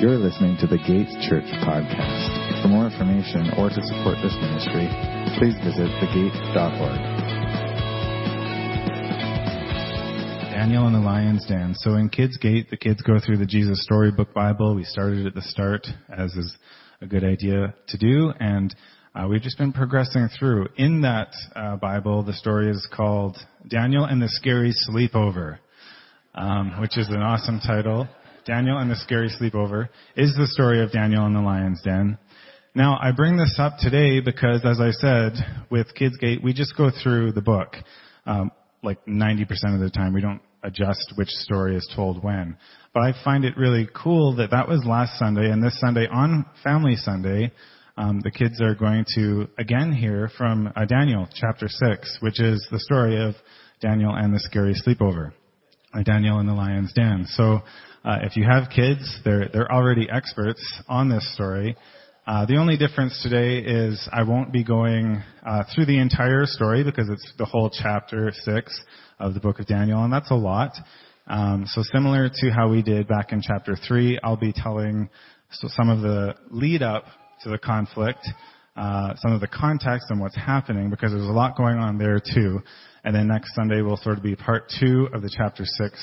You're listening to the Gates Church podcast. For more information or to support this ministry, please visit thegate.org. Daniel and the Lion's Den. So in Kids Gate, the kids go through the Jesus Storybook Bible. We started at the start, as is a good idea to do, and uh, we've just been progressing through. In that uh, Bible, the story is called Daniel and the Scary Sleepover, um, which is an awesome title. Daniel and the Scary Sleepover is the story of Daniel and the Lion's Den. Now, I bring this up today because, as I said, with KidsGate, we just go through the book. Um, like 90% of the time, we don't adjust which story is told when. But I find it really cool that that was last Sunday, and this Sunday on Family Sunday, um, the kids are going to again hear from uh, Daniel chapter 6, which is the story of Daniel and the scary sleepover. Uh, Daniel and the lion's den. So, uh, if you have kids, they're, they're already experts on this story. Uh, the only difference today is I won't be going uh, through the entire story because it's the whole chapter 6 of the book of Daniel, and that's a lot. Um, so similar to how we did back in chapter 3, I'll be telling so some of the lead up to the conflict, uh, some of the context and what's happening, because there's a lot going on there too. And then next Sunday will sort of be part two of the chapter six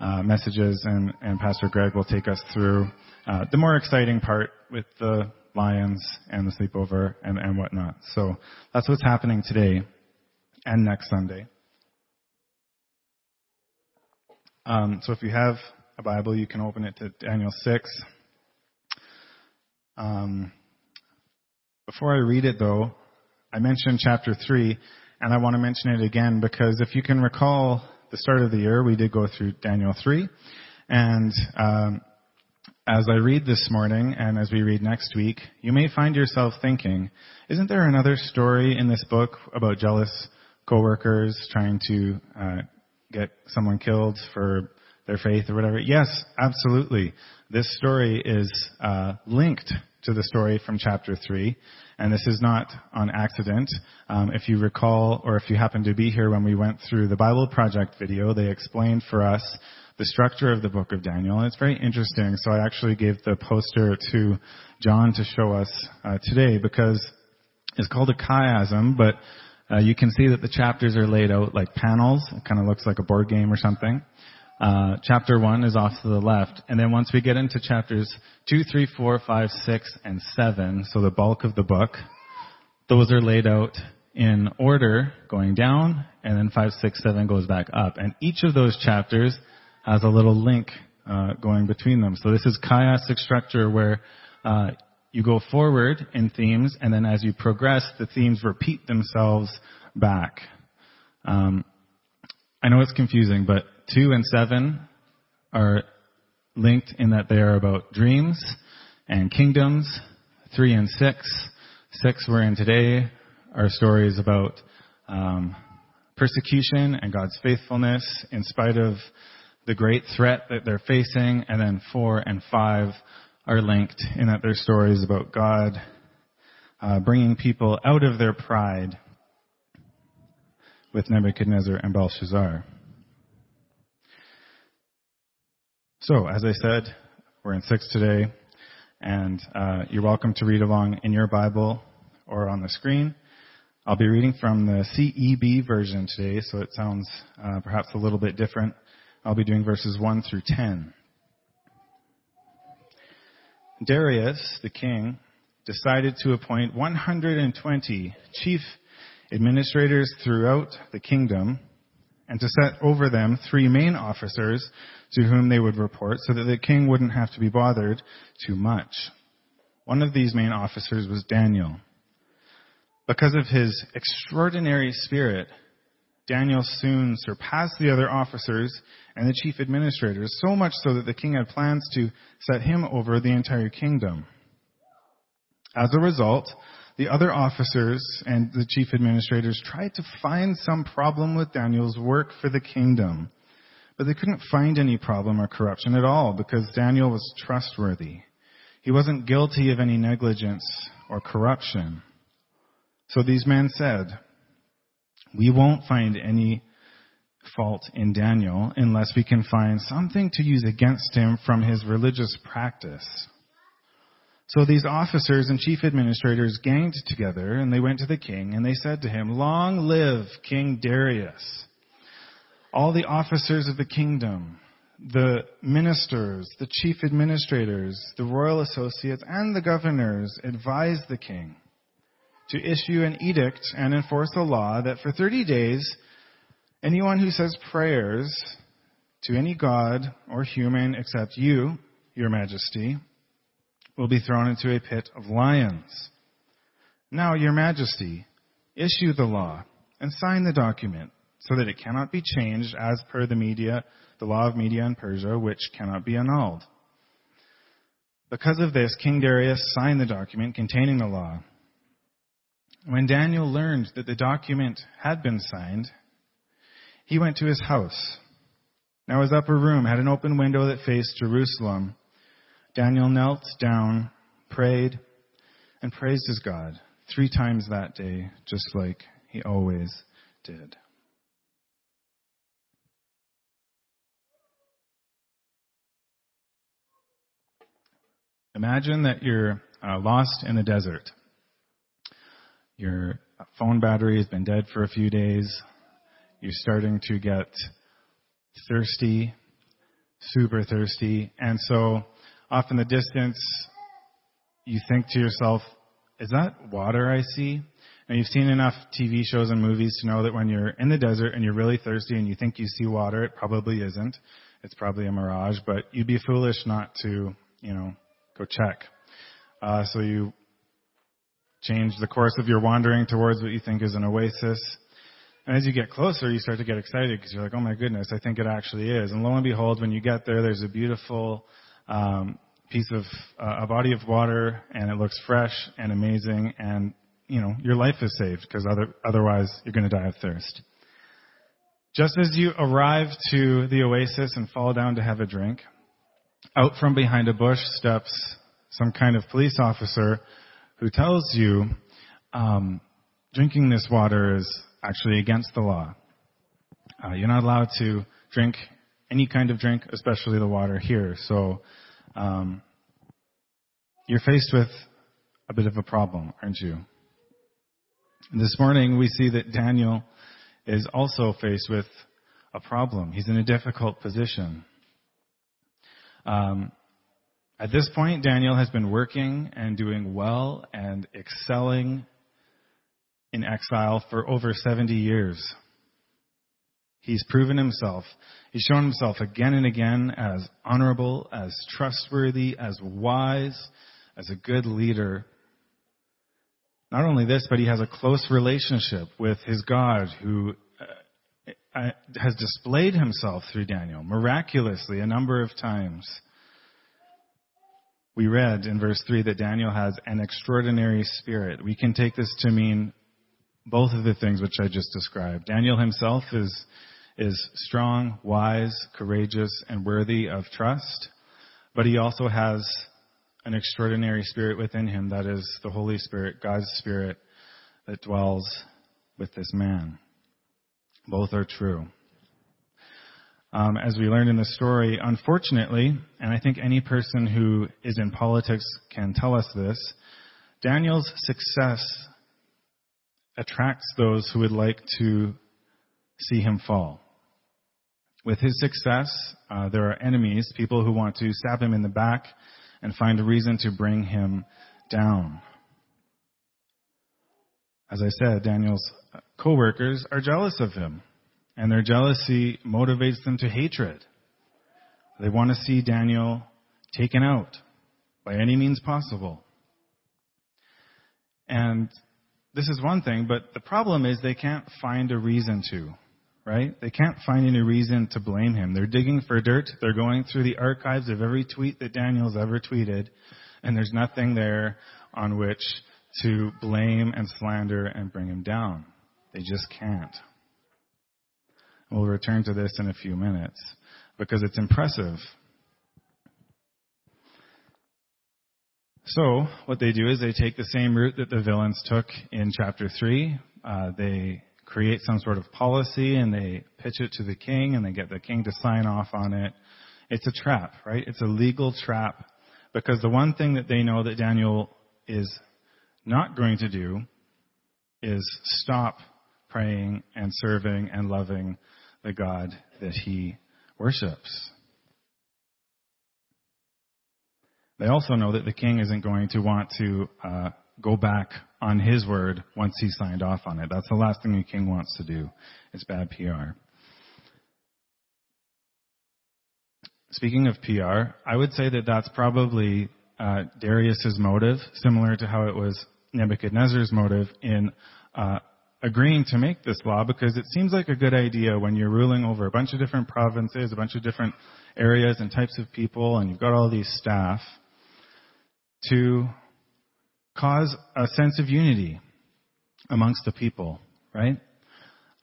messages, and, and Pastor Greg will take us through uh, the more exciting part with the lions and the sleepover and, and whatnot. So that's what's happening today and next Sunday. Um, so if you have a Bible, you can open it to Daniel 6. Um, before I read it, though, I mentioned chapter 3, and I want to mention it again because if you can recall the start of the year, we did go through Daniel 3, and um, as I read this morning and as we read next week, you may find yourself thinking, isn't there another story in this book about jealous coworkers trying to uh, get someone killed for their faith or whatever? Yes, absolutely. This story is uh, linked to the story from chapter 3. And this is not on accident. Um, if you recall, or if you happen to be here when we went through the Bible Project video, they explained for us the structure of the book of Daniel. And it's very interesting. So I actually gave the poster to John to show us uh, today because it's called a chiasm, but uh, you can see that the chapters are laid out like panels. It kind of looks like a board game or something. Uh, chapter 1 is off to the left. And then once we get into chapters 2, 3, 4, 5, 6, and 7, so the bulk of the book, those are laid out in order going down, and then 5, 6, 7 goes back up. And each of those chapters has a little link uh, going between them. So this is chiastic structure where uh, you go forward in themes, and then as you progress, the themes repeat themselves back. Um, I know it's confusing, but 2 and 7 are linked in that they are about dreams and kingdoms. 3 and 6, 6 we're in today, are stories about um, persecution and God's faithfulness in spite of the great threat that they're facing. And then 4 and 5 are linked in that they're stories about God uh, bringing people out of their pride with Nebuchadnezzar and Belshazzar. So, as I said, we're in six today, and uh, you're welcome to read along in your Bible or on the screen. I'll be reading from the CEB version today, so it sounds uh, perhaps a little bit different. I'll be doing verses 1 through 10. Darius, the king, decided to appoint 120 chief administrators throughout the kingdom and to set over them three main officers to whom they would report so that the king wouldn't have to be bothered too much. One of these main officers was Daniel. Because of his extraordinary spirit, Daniel soon surpassed the other officers and the chief administrators, so much so that the king had plans to set him over the entire kingdom. As a result, the other officers and the chief administrators tried to find some problem with Daniel's work for the kingdom. But they couldn't find any problem or corruption at all because Daniel was trustworthy. He wasn't guilty of any negligence or corruption. So these men said, we won't find any fault in Daniel unless we can find something to use against him from his religious practice. So these officers and chief administrators ganged together and they went to the king and they said to him, Long live King Darius. All the officers of the kingdom, the ministers, the chief administrators, the royal associates, and the governors advised the king to issue an edict and enforce a law that for 30 days, anyone who says prayers to any god or human except you, your majesty, will be thrown into a pit of lions. Now, your majesty, issue the law and sign the document so that it cannot be changed as per the media, the law of Media and Persia, which cannot be annulled. Because of this, King Darius signed the document containing the law. When Daniel learned that the document had been signed, he went to his house. Now his upper room had an open window that faced Jerusalem. Daniel knelt down, prayed, and praised his God three times that day, just like he always did. Imagine that you're uh, lost in the desert. Your phone battery has been dead for a few days. You're starting to get thirsty, super thirsty. And so off in the distance, you think to yourself, is that water I see? And you've seen enough TV shows and movies to know that when you're in the desert and you're really thirsty and you think you see water, it probably isn't. It's probably a mirage, but you'd be foolish not to, you know, go check. Uh, so you change the course of your wandering towards what you think is an oasis. And as you get closer, you start to get excited because you're like, oh my goodness, I think it actually is. And lo and behold, when you get there, there's a beautiful um, piece of uh, a body of water, and it looks fresh and amazing, and you know your life is saved because other, otherwise you're going to die of thirst. Just as you arrive to the oasis and fall down to have a drink, out from behind a bush steps some kind of police officer who tells you um, drinking this water is actually against the law. Uh, you're not allowed to drink any kind of drink, especially the water here. So um, you're faced with a bit of a problem, aren't you? This morning we see that Daniel is also faced with a problem. He's in a difficult position. Um, at this point, Daniel has been working and doing well and excelling in exile for over 70 years. He's proven himself. He's shown himself again and again as honorable, as trustworthy, as wise, as a good leader. Not only this, but he has a close relationship with his God who uh, uh, has displayed himself through Daniel miraculously a number of times. We read in verse 3 that Daniel has an extraordinary spirit. We can take this to mean both of the things which I just described. Daniel himself is, is strong, wise, courageous, and worthy of trust, but he also has an extraordinary spirit within him that is the Holy Spirit, God's Spirit that dwells with this man. Both are true um, as we learned in the story, unfortunately, and I think any person who is in politics can tell us this, Daniel's success attracts those who would like to see him fall. With his success, uh, there are enemies, people who want to stab him in the back and find a reason to bring him down. As I said, Daniel's co-workers are jealous of him and their jealousy motivates them to hatred. They want to see Daniel taken out by any means possible. And this is one thing, but the problem is they can't find a reason to, right? They can't find any reason to blame him. They're digging for dirt. They're going through the archives of every tweet that Daniel's ever tweeted, and there's nothing there on which to blame and slander and bring him down. They just can't. We'll return to this in a few minutes because it's impressive. So, what they do is they take the same route that the villains took in chapter 3. Uh, they create some sort of policy and they pitch it to the king and they get the king to sign off on it. It's a trap, right? It's a legal trap because the one thing that they know that Daniel is not going to do is stop praying and serving and loving the God that he worships. They also know that the king isn't going to want to uh, go back on his word once he signed off on it. That's the last thing a king wants to do. It's bad PR. Speaking of PR, I would say that that's probably uh, Darius's motive, similar to how it was Nebuchadnezzar's motive in uh, agreeing to make this law, because it seems like a good idea when you're ruling over a bunch of different provinces, a bunch of different areas and types of people, and you've got all these staff to cause a sense of unity amongst the people, right?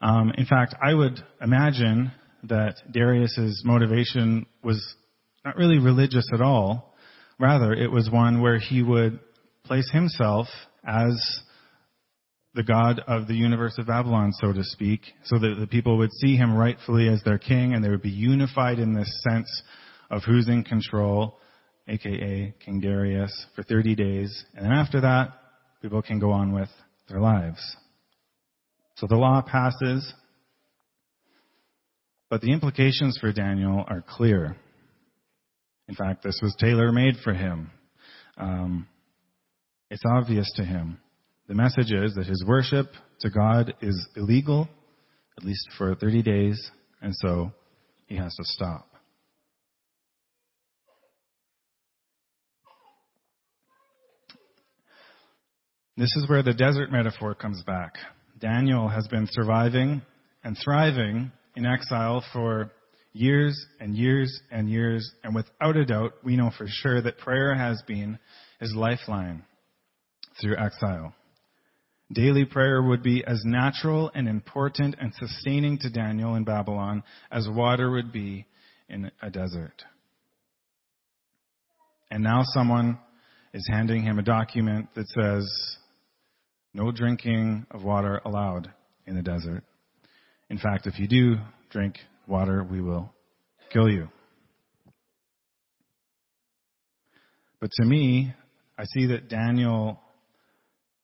Um, in fact, I would imagine that Darius's motivation was not really religious at all. Rather, it was one where he would place himself as the God of the universe of Babylon, so to speak, so that the people would see him rightfully as their king and they would be unified in this sense of who's in control aka King Darius, for 30 days. And then after that, people can go on with their lives. So the law passes, but the implications for Daniel are clear. In fact, this was tailor made for him. Um, it's obvious to him. The message is that his worship to God is illegal, at least for 30 days, and so he has to stop. This is where the desert metaphor comes back. Daniel has been surviving and thriving in exile for years and years and years, and without a doubt, we know for sure that prayer has been his lifeline through exile. Daily prayer would be as natural and important and sustaining to Daniel in Babylon as water would be in a desert. And now someone is handing him a document that says, no drinking of water allowed in the desert. In fact, if you do drink water, we will kill you. But to me, I see that Daniel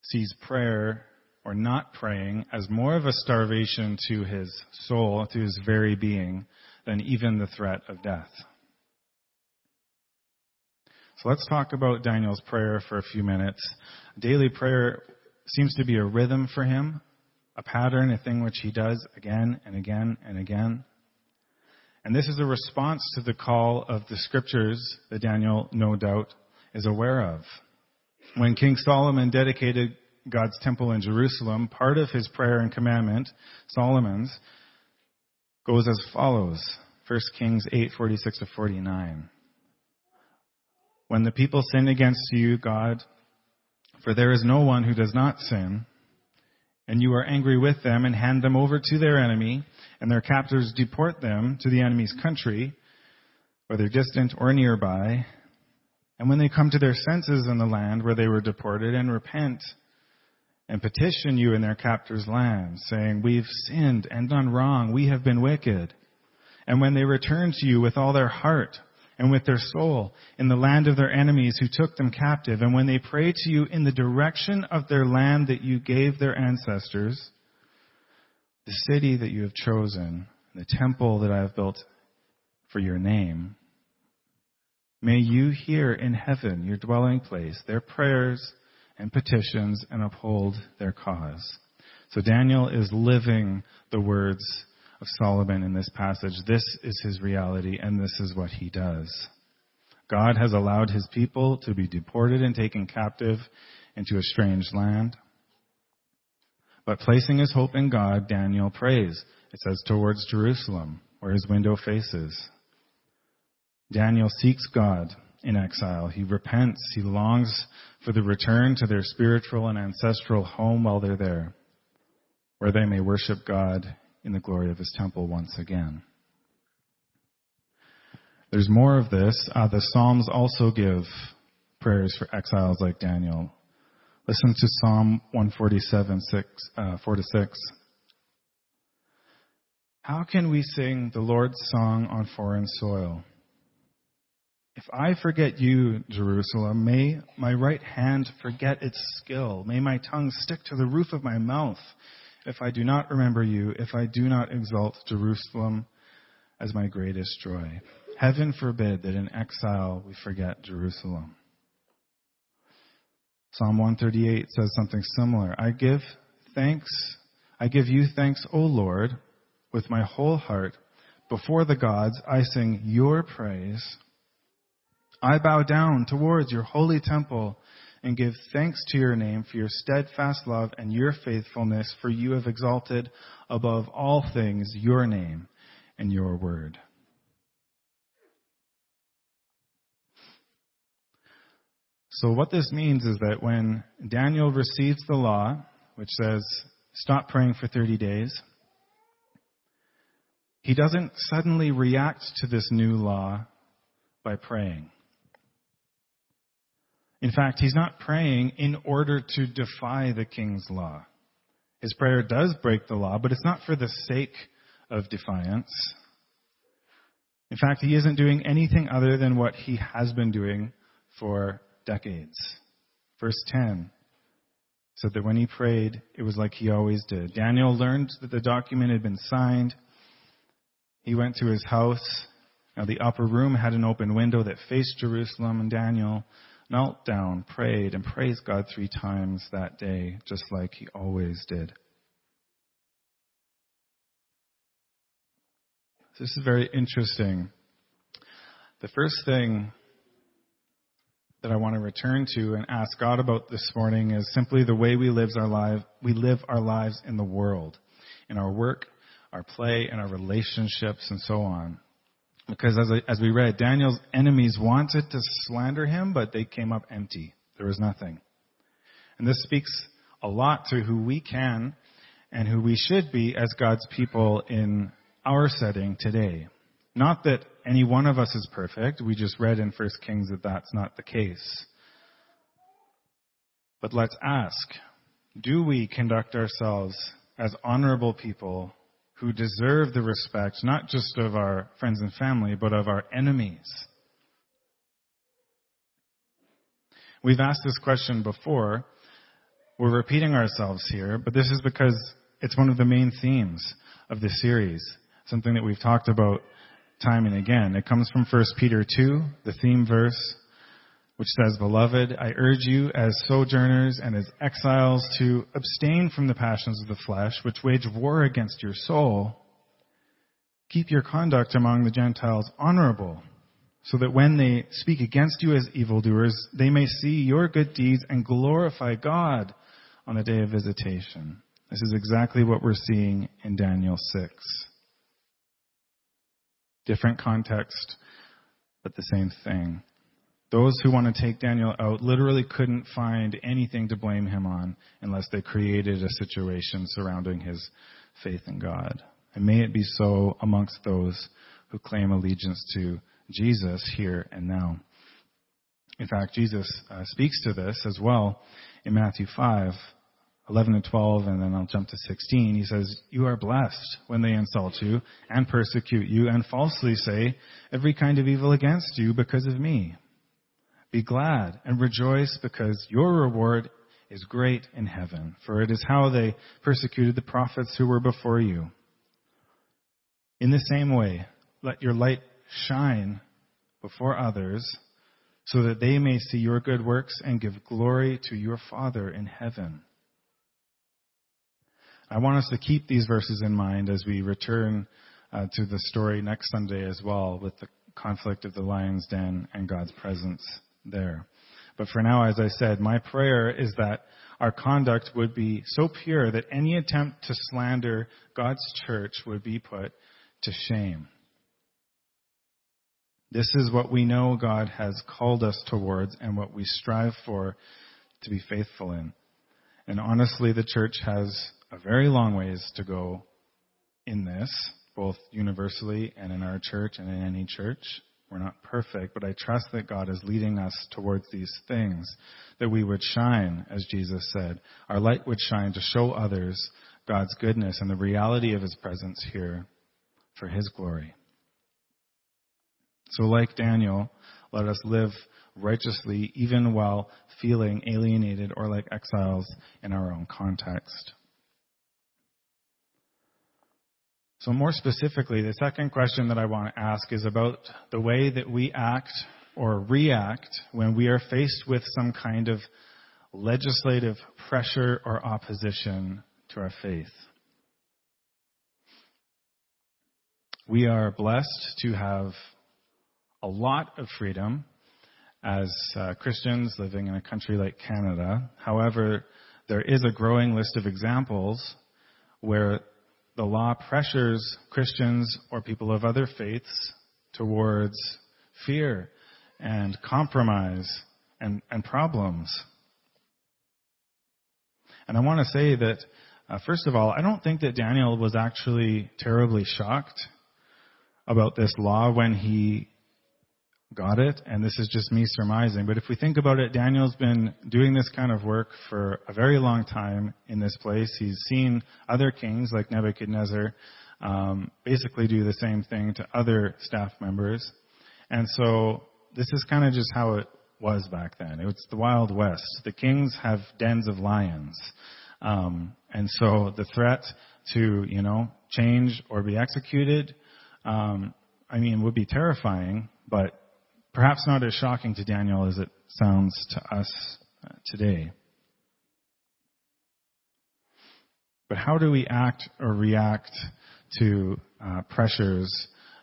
sees prayer or not praying as more of a starvation to his soul, to his very being, than even the threat of death. So let's talk about Daniel's prayer for a few minutes. Daily prayer seems to be a rhythm for him, a pattern, a thing which he does again and again and again. And this is a response to the call of the scriptures that Daniel, no doubt, is aware of. When King Solomon dedicated God's temple in Jerusalem, part of his prayer and commandment, Solomon's, goes as follows. 1 Kings 8, 46 to 49. When the people sin against you, God, for there is no one who does not sin. And you are angry with them and hand them over to their enemy, and their captors deport them to the enemy's country, whether distant or nearby. And when they come to their senses in the land where they were deported and repent and petition you in their captors' land, saying, We've sinned and done wrong, we have been wicked. And when they return to you with all their heart, and with their soul in the land of their enemies who took them captive. And when they pray to you in the direction of their land that you gave their ancestors, the city that you have chosen, the temple that I have built for your name, may you hear in heaven, your dwelling place, their prayers and petitions and uphold their cause. So Daniel is living the words of Solomon in this passage. This is his reality, and this is what he does. God has allowed his people to be deported and taken captive into a strange land. But placing his hope in God, Daniel prays. It says towards Jerusalem, where his window faces. Daniel seeks God in exile. He repents. He longs for the return to their spiritual and ancestral home while they're there, where they may worship God in the glory of his temple once again. There's more of this. Uh, the Psalms also give prayers for exiles like Daniel. Listen to Psalm 147, 6, uh, 4 to 6. How can we sing the Lord's song on foreign soil? If I forget you, Jerusalem, may my right hand forget its skill. May my tongue stick to the roof of my mouth. If I do not remember you, if I do not exalt Jerusalem as my greatest joy. Heaven forbid that in exile we forget Jerusalem. Psalm 138 says something similar. I give thanks, I give you thanks, O Lord, with my whole heart. Before the gods, I sing your praise. I bow down towards your holy temple and give thanks to your name for your steadfast love and your faithfulness, for you have exalted above all things your name and your word. So what this means is that when Daniel receives the law, which says, stop praying for 30 days, he doesn't suddenly react to this new law by praying. In fact, he's not praying in order to defy the king's law. His prayer does break the law, but it's not for the sake of defiance. In fact, he isn't doing anything other than what he has been doing for decades. Verse 10 said that when he prayed, it was like he always did. Daniel learned that the document had been signed. He went to his house. Now, the upper room had an open window that faced Jerusalem, and Daniel knelt down, prayed, and praised God three times that day, just like he always did. This is very interesting. The first thing that I want to return to and ask God about this morning is simply the way we live our life, we live our lives in the world, in our work, our play, and our relationships, and so on. Because as, as we read, Daniel's enemies wanted to slander him, but they came up empty. There was nothing. And this speaks a lot to who we can and who we should be as God's people in our setting today. Not that any one of us is perfect. We just read in 1 Kings that that's not the case. But let's ask, do we conduct ourselves as honorable people who deserve the respect not just of our friends and family, but of our enemies? We've asked this question before. We're repeating ourselves here, but this is because it's one of the main themes of this series, something that we've talked about time and again. It comes from 1 Peter 2, the theme verse, which says, Beloved, I urge you as sojourners and as exiles to abstain from the passions of the flesh, which wage war against your soul. Keep your conduct among the Gentiles honorable, so that when they speak against you as evildoers, they may see your good deeds and glorify God on the day of visitation. This is exactly what we're seeing in Daniel 6. Different context, but the same thing. Those who want to take Daniel out literally couldn't find anything to blame him on unless they created a situation surrounding his faith in God. And may it be so amongst those who claim allegiance to Jesus here and now. In fact, Jesus uh, speaks to this as well in Matthew 5, 11 and 12, and then I'll jump to 16. He says, You are blessed when they insult you and persecute you and falsely say every kind of evil against you because of me. Be glad and rejoice because your reward is great in heaven, for it is how they persecuted the prophets who were before you. In the same way, let your light shine before others so that they may see your good works and give glory to your Father in heaven. I want us to keep these verses in mind as we return uh, to the story next Sunday as well with the conflict of the lion's den and God's presence there. But for now, as I said, my prayer is that our conduct would be so pure that any attempt to slander God's church would be put to shame. This is what we know God has called us towards and what we strive for to be faithful in. And honestly, the church has a very long ways to go in this, both universally and in our church and in any church. We're not perfect, but I trust that God is leading us towards these things, that we would shine, as Jesus said. Our light would shine to show others God's goodness and the reality of His presence here for His glory. So like Daniel, let us live righteously even while feeling alienated or like exiles in our own context. So more specifically, the second question that I want to ask is about the way that we act or react when we are faced with some kind of legislative pressure or opposition to our faith. We are blessed to have a lot of freedom as uh, Christians living in a country like Canada. However, there is a growing list of examples where the law pressures Christians or people of other faiths towards fear and compromise and, and problems. And I want to say that, uh, first of all, I don't think that Daniel was actually terribly shocked about this law when he got it, and this is just me surmising, but if we think about it, Daniel's been doing this kind of work for a very long time in this place. He's seen other kings like Nebuchadnezzar um, basically do the same thing to other staff members. And so this is kind of just how it was back then. It was the Wild West. The kings have dens of lions. Um, and so the threat to, you know, change or be executed, um, I mean, would be terrifying, but Perhaps not as shocking to Daniel as it sounds to us uh, today. But how do we act or react to uh, pressures,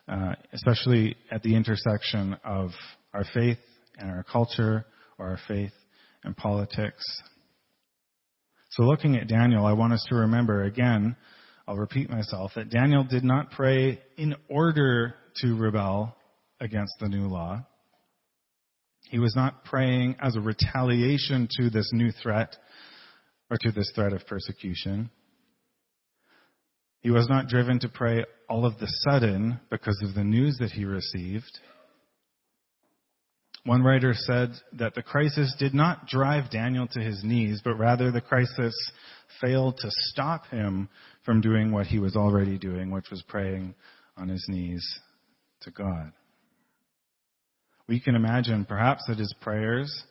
uh, especially at the intersection of our faith and our culture, or our faith and politics? So looking at Daniel, I want us to remember again, I'll repeat myself, that Daniel did not pray in order to rebel against the new law. He was not praying as a retaliation to this new threat or to this threat of persecution. He was not driven to pray all of the sudden because of the news that he received. One writer said that the crisis did not drive Daniel to his knees, but rather the crisis failed to stop him from doing what he was already doing, which was praying on his knees to God. We can imagine perhaps that his prayers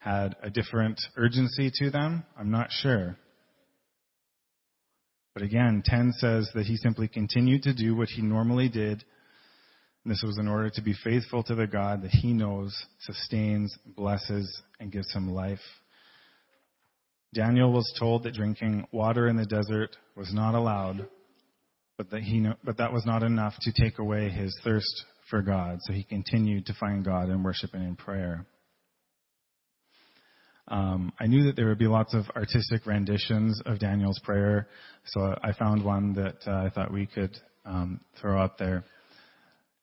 had a different urgency to them. I'm not sure. But again, 10 says that he simply continued to do what he normally did. This was in order to be faithful to the God that he knows sustains, blesses, and gives him life. Daniel was told that drinking water in the desert was not allowed, but that, he, but that was not enough to take away his thirst for God. So he continued to find God in worship and in prayer. Um, I knew that there would be lots of artistic renditions of Daniel's prayer, so I found one that uh, I thought we could um, throw up there.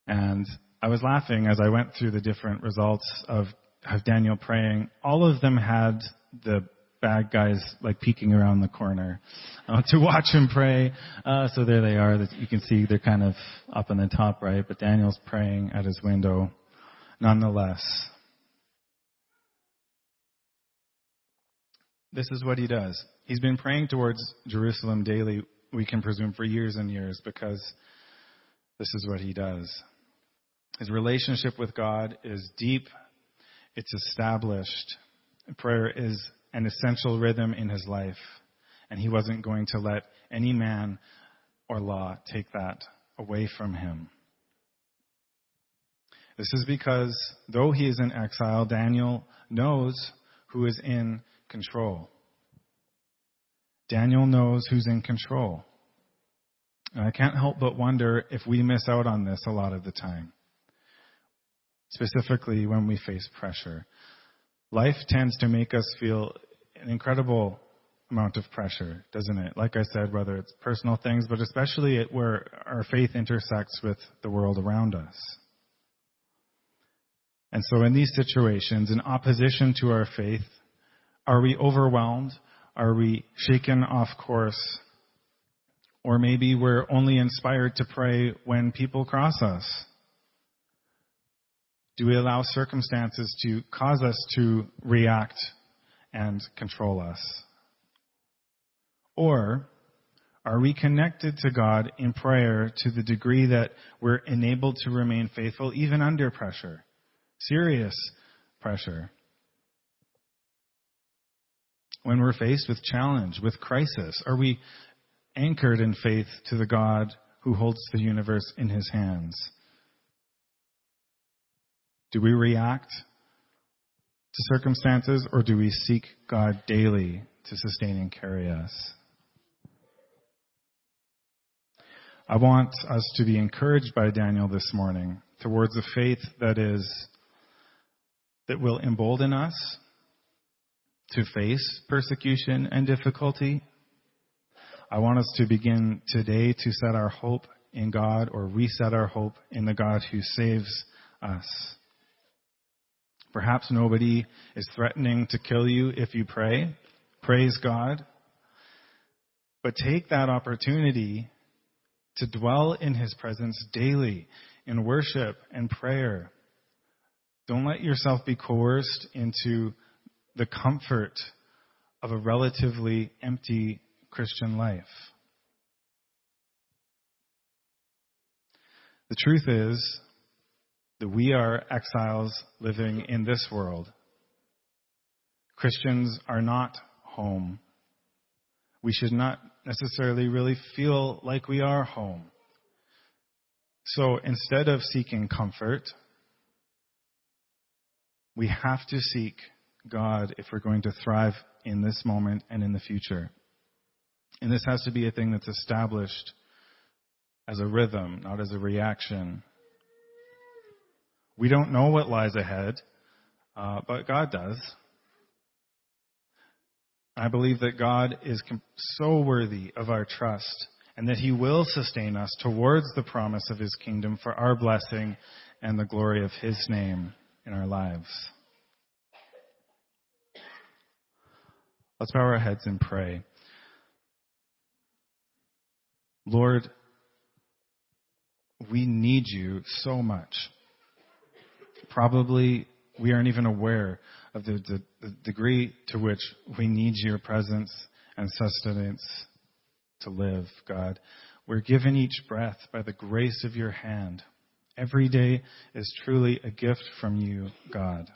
And I was laughing as I went through the different results of, of Daniel praying. All of them had the bad guys like peeking around the corner uh, to watch him pray. Uh, so there they are. You can see they're kind of up in the top right, but Daniel's praying at his window nonetheless. This is what he does. He's been praying towards Jerusalem daily, we can presume, for years and years because this is what he does. His relationship with God is deep, it's established. Prayer is an essential rhythm in his life, and he wasn't going to let any man or law take that away from him. This is because, though he is in exile, Daniel knows who is in control. Daniel knows who's in control. And I can't help but wonder if we miss out on this a lot of the time, specifically when we face pressure. Life tends to make us feel an incredible amount of pressure, doesn't it? Like I said, whether it's personal things, but especially where our faith intersects with the world around us. And so in these situations, in opposition to our faith, are we overwhelmed? Are we shaken off course? Or maybe we're only inspired to pray when people cross us. Do we allow circumstances to cause us to react and control us? Or Are we connected to God in prayer to the degree that we're enabled to remain faithful even under pressure? Serious pressure. When we're faced with challenge, with crisis, are we anchored in faith to the God who holds the universe in his hands? Do we react to circumstances or do we seek God daily to sustain and carry us? I want us to be encouraged by Daniel this morning towards a faith that is, that will embolden us to face persecution and difficulty. I want us to begin today to set our hope in God or reset our hope in the God who saves us. Perhaps nobody is threatening to kill you if you pray. Praise God. But take that opportunity to dwell in His presence daily in worship and prayer. Don't let yourself be coerced into the comfort of a relatively empty Christian life. The truth is that we are exiles living in this world. Christians are not home. We should not necessarily really feel like we are home. So instead of seeking comfort, we have to seek God if we're going to thrive in this moment and in the future. And this has to be a thing that's established as a rhythm, not as a reaction. We don't know what lies ahead, uh, but God does. I believe that God is so worthy of our trust and that He will sustain us towards the promise of His kingdom for our blessing and the glory of His name in our lives. Let's bow our heads and pray. Lord, we need you so much. Probably we aren't even aware of the, the, the, degree to which we need your presence and sustenance to live, God. We're given each breath by the grace of your hand. Every day is truly a gift from you, God.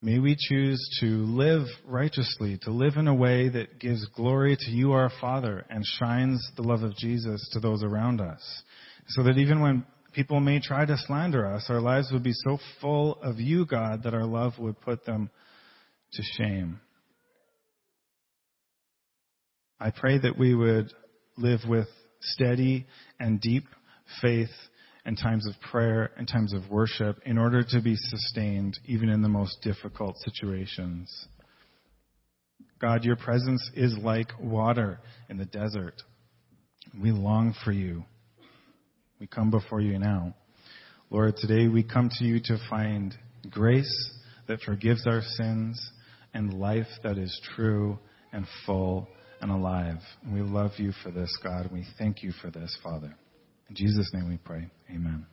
May we choose to live righteously, to live in a way that gives glory to you, our Father, and shines the love of Jesus to those around us. So that even when people may try to slander us, our lives would be so full of you, God, that our love would put them to shame. I pray that we would live with steady and deep faith and times of prayer and times of worship in order to be sustained even in the most difficult situations. God, your presence is like water in the desert. We long for you. We come before you now. Lord, today we come to you to find grace that forgives our sins and life that is true and full and alive. And we love you for this, God, we thank you for this, Father. In Jesus' name we pray. Amen.